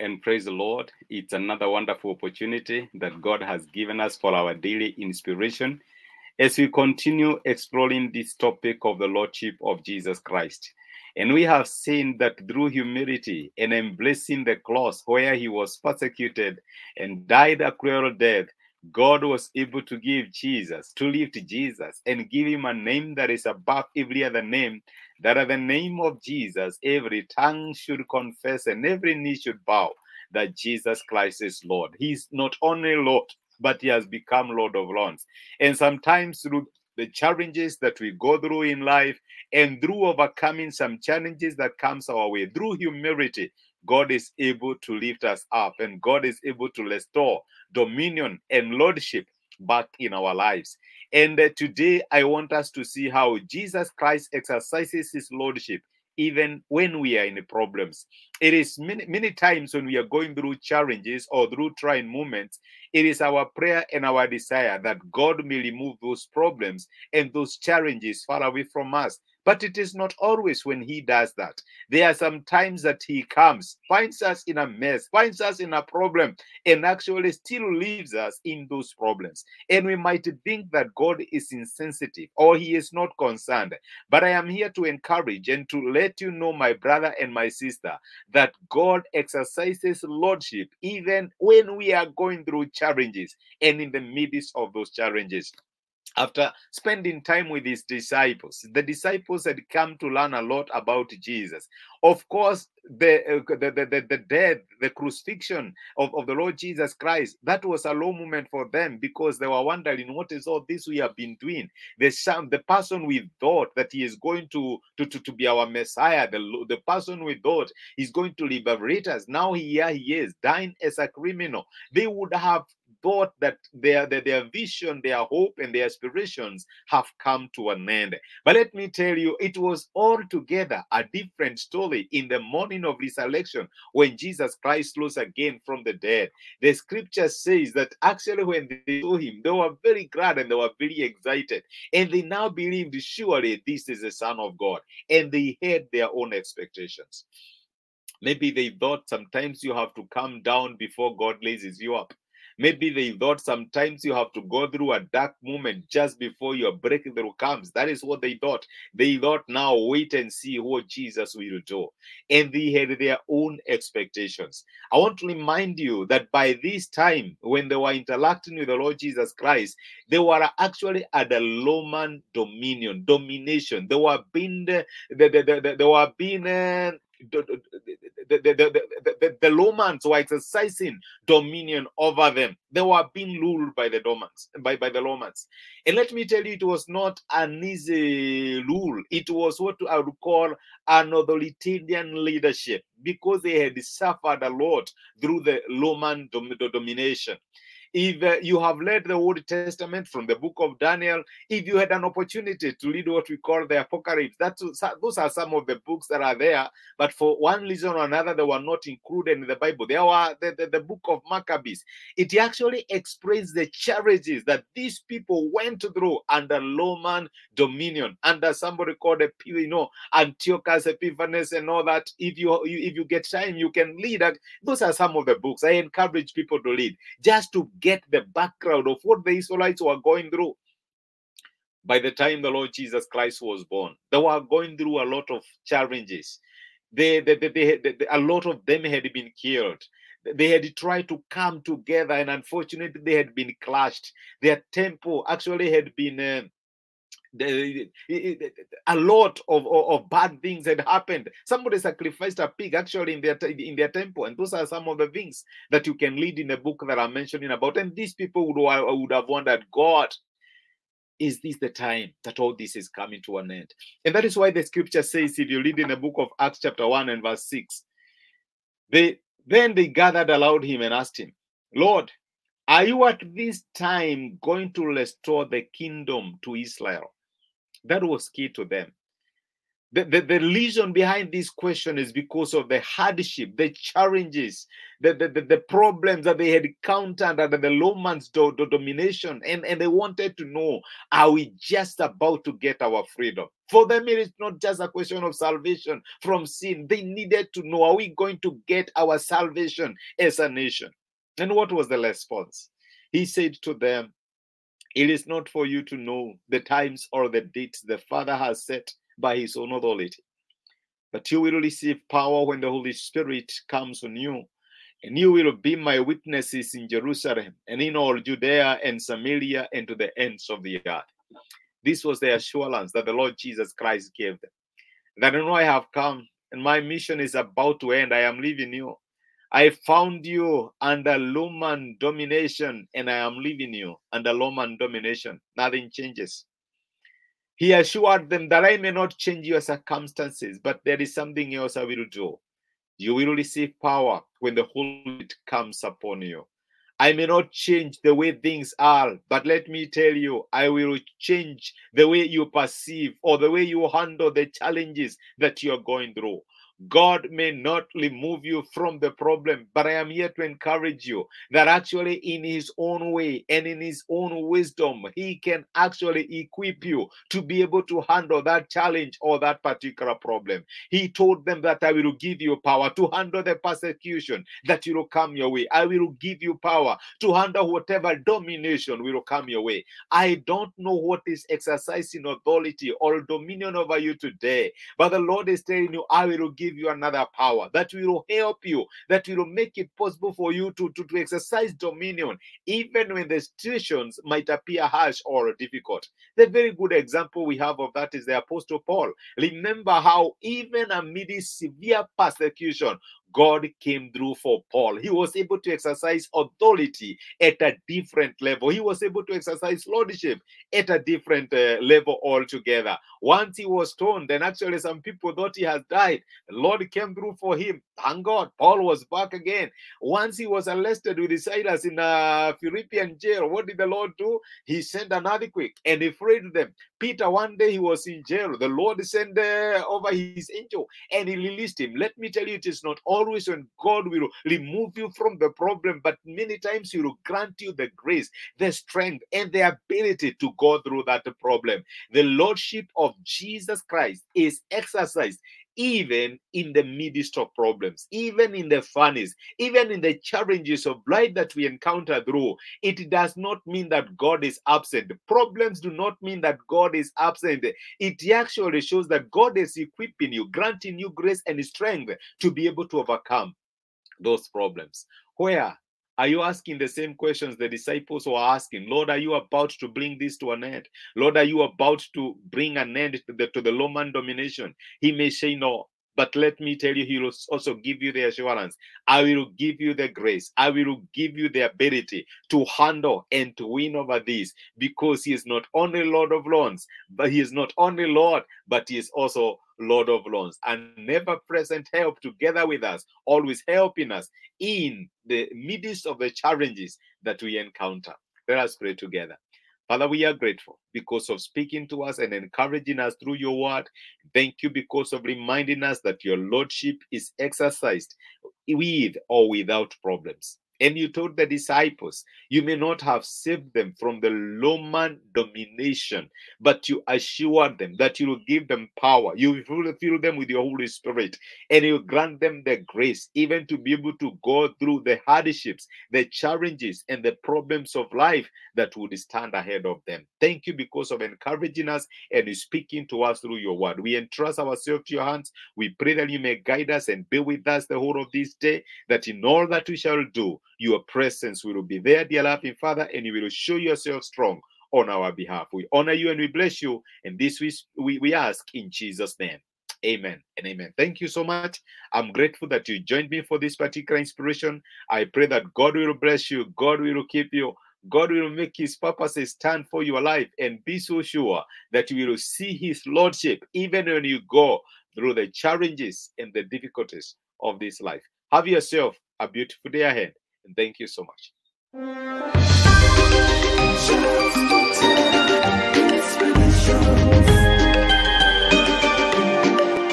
and praise the Lord. It's another wonderful opportunity that God has given us for our daily inspiration as we continue exploring this topic of the Lordship of Jesus Christ. And we have seen that through humility and embracing the cross where he was persecuted and died a cruel death, God was able to give Jesus, to lift Jesus, and give him a name that is above every other name, that at the name of Jesus, every tongue should confess and every knee should bow that Jesus Christ is Lord. He's not only Lord, but he has become Lord of Lords. And sometimes through the challenges that we go through in life and through overcoming some challenges that comes our way, through humility, God is able to lift us up and God is able to restore dominion and lordship back in our lives. And uh, today I want us to see how Jesus Christ exercises his lordship even when we are in problems. It is many, many times when we are going through challenges or through trying moments, it is our prayer and our desire that God may remove those problems and those challenges far away from us. But it is not always when He does that. There are some times that He comes, finds us in a mess, finds us in a problem, and actually still leaves us in those problems. And we might think that God is insensitive or He is not concerned. But I am here to encourage and to let you know, my brother and my sister, that God exercises Lordship even when we are going through challenges and in the midst of those challenges after spending time with his disciples. The disciples had come to learn a lot about jesus. Of course the uh, the, the, the, the death the crucifixion of, of the lord jesus christ that was a low moment for them because they were wondering what is all this we have been doing? The some the person we thought that he is going to to, to, to be our messiah the, the person we thought is going to liberate us. Now here he is dying as a criminal. They would have thought that their, their, their vision, their hope, and their aspirations have come to an end. But let me tell you, it was altogether a different story in the morning of resurrection when Jesus Christ rose again from the dead. The scripture says that actually, when they saw him, they were very glad and they were very excited. And they now believed, surely this is the Son of God. And they had their own expectations. Maybe they thought sometimes you have to come down before God raises you up. Maybe they thought sometimes you have to go through a dark moment just before your breakthrough comes. That is what they thought. They thought, now wait and see what Jesus will do. And they had their own expectations. I want to remind you that by this time, when they were interacting with the Lord Jesus Christ, they were actually at the Roman dominion, domination. They were being, the, the, the, the, they were being. Uh, the, the, the, the, the, Romans were exercising dominion over them. They were being ruled by the Romans, by, by the Romans. And let me tell you, it was not an easy rule. It was what I would call an authoritarian leadership because they had suffered a lot through the Roman dom- domination if uh, you have read the Old Testament from the book of Daniel, if you had an opportunity to read what we call the Apocalypse, that's, those are some of the books that are there, but for one reason or another, they were not included in the Bible. There were the, the, the book of Maccabees. It actually explains the challenges that these people went through under Roman dominion, under somebody called, you know, Antiochus Epiphanes and all that. If you if you get time, you can read. Those are some of the books I encourage people to read just to get the background of what the Israelites were going through. By the time the Lord Jesus Christ was born, they were going through a lot of challenges. They, they, they, they, they a lot of them had been killed. They had tried to come together, and unfortunately, they had been clashed. Their temple actually had been. Uh, a lot of, of, of, bad things had happened. Somebody sacrificed a pig actually in their in their temple, and those are some of the things that you can read in the book that I'm mentioning about. And these people would would have wondered, God, is this the time that all this is coming to an end? And that is why the scripture says, if you read in the book of Acts chapter one and verse six, they then they gathered around him and asked him, Lord, are you at this time going to restore the kingdom to Israel? That was key to them. The, the, the reason behind this question is because of the hardship, the challenges, the, the, the, the problems that they had encountered under the Romans do, do, domination. And, and they wanted to know are we just about to get our freedom? For them, it is not just a question of salvation from sin. They needed to know are we going to get our salvation as a nation? And what was the response? He said to them, It is not for you to know the times or the dates the Father has set by his own authority. But you will receive power when the Holy Spirit comes on you, and you will be my witnesses in Jerusalem and in all Judea and Samaria and to the ends of the earth. This was the assurance that the Lord Jesus Christ gave them. That I know I have come and my mission is about to end. I am leaving you. I found you under Roman domination and I am leaving you under Roman domination. Nothing changes. He assured them that I may not change your circumstances, but there is something else I will do. You will receive power when the Holy Spirit comes upon you. I may not change the way things are, but let me tell you, I will change the way you perceive or the way you handle the challenges that you are going through. God may not remove you from the problem, but I am here to encourage you that actually, in His own way and in His own wisdom, He can actually equip you to be able to handle that challenge or that particular problem. He told them that I will give you power to handle the persecution that will come your way. I will give you power to handle whatever domination will come your way. I don't know what is exercising authority or dominion over you today, but the Lord is telling you, I will give give you another power that will help you, that will make it possible for you to, to, to exercise dominion, even when the situations might appear harsh or difficult. The very good example we have of that is the Apostle Paul. Remember how, even amid severe persecution, God came through for Paul. He was able to exercise authority at a different level. He was able to exercise lordship at a different uh, level altogether. Once he was stoned, and actually some people thought he had died. The Lord came through for him. Thank God, Paul was back again. Once he was arrested with Silas in a Philippian jail, what did the Lord do? He sent an earthquake and he freed them. Peter, one day he was in jail. The Lord sent uh, over his angel and he released him. Let me tell you, it is not always when God will remove you from the problem, but many times he will grant you the grace, the strength, and the ability to go through that problem. The Lordship of Jesus Christ is exercised even in the midst of problems, even in the furnace, even in the challenges of life that we encounter through, it does not mean that God is absent. Problems do not mean that God is absent. It actually shows that God is equipping you, granting you grace and strength to be able to overcome those problems. Where are you asking the same questions the disciples were asking? Lord, are you about to bring this to an end? Lord, are you about to bring an end to the, to the Roman domination? He may say no. But let me tell you, he will also give you the assurance. I will give you the grace. I will give you the ability to handle and to win over this because he is not only Lord of Lords, but he is not only Lord, but he is also Lord of Lords and never present help together with us, always helping us in the midst of the challenges that we encounter. Let us pray together. Father, we are grateful because of speaking to us and encouraging us through your word. Thank you because of reminding us that your lordship is exercised with or without problems. And you told the disciples, you may not have saved them from the Roman domination, but you assured them that you will give them power. You will fill them with your Holy Spirit, and you grant them the grace even to be able to go through the hardships, the challenges, and the problems of life that would stand ahead of them. Thank you because of encouraging us and speaking to us through your word. We entrust ourselves to your hands. We pray that you may guide us and be with us the whole of this day, that in all that we shall do, your presence will be there, dear loving Father, and you will show yourself strong on our behalf. We honor you and we bless you. And this we, we, we ask in Jesus' name. Amen and amen. Thank you so much. I'm grateful that you joined me for this particular inspiration. I pray that God will bless you, God will keep you. God will make his purposes stand for your life and be so sure that you will see his lordship even when you go through the challenges and the difficulties of this life. Have yourself a beautiful day ahead. And thank you so much.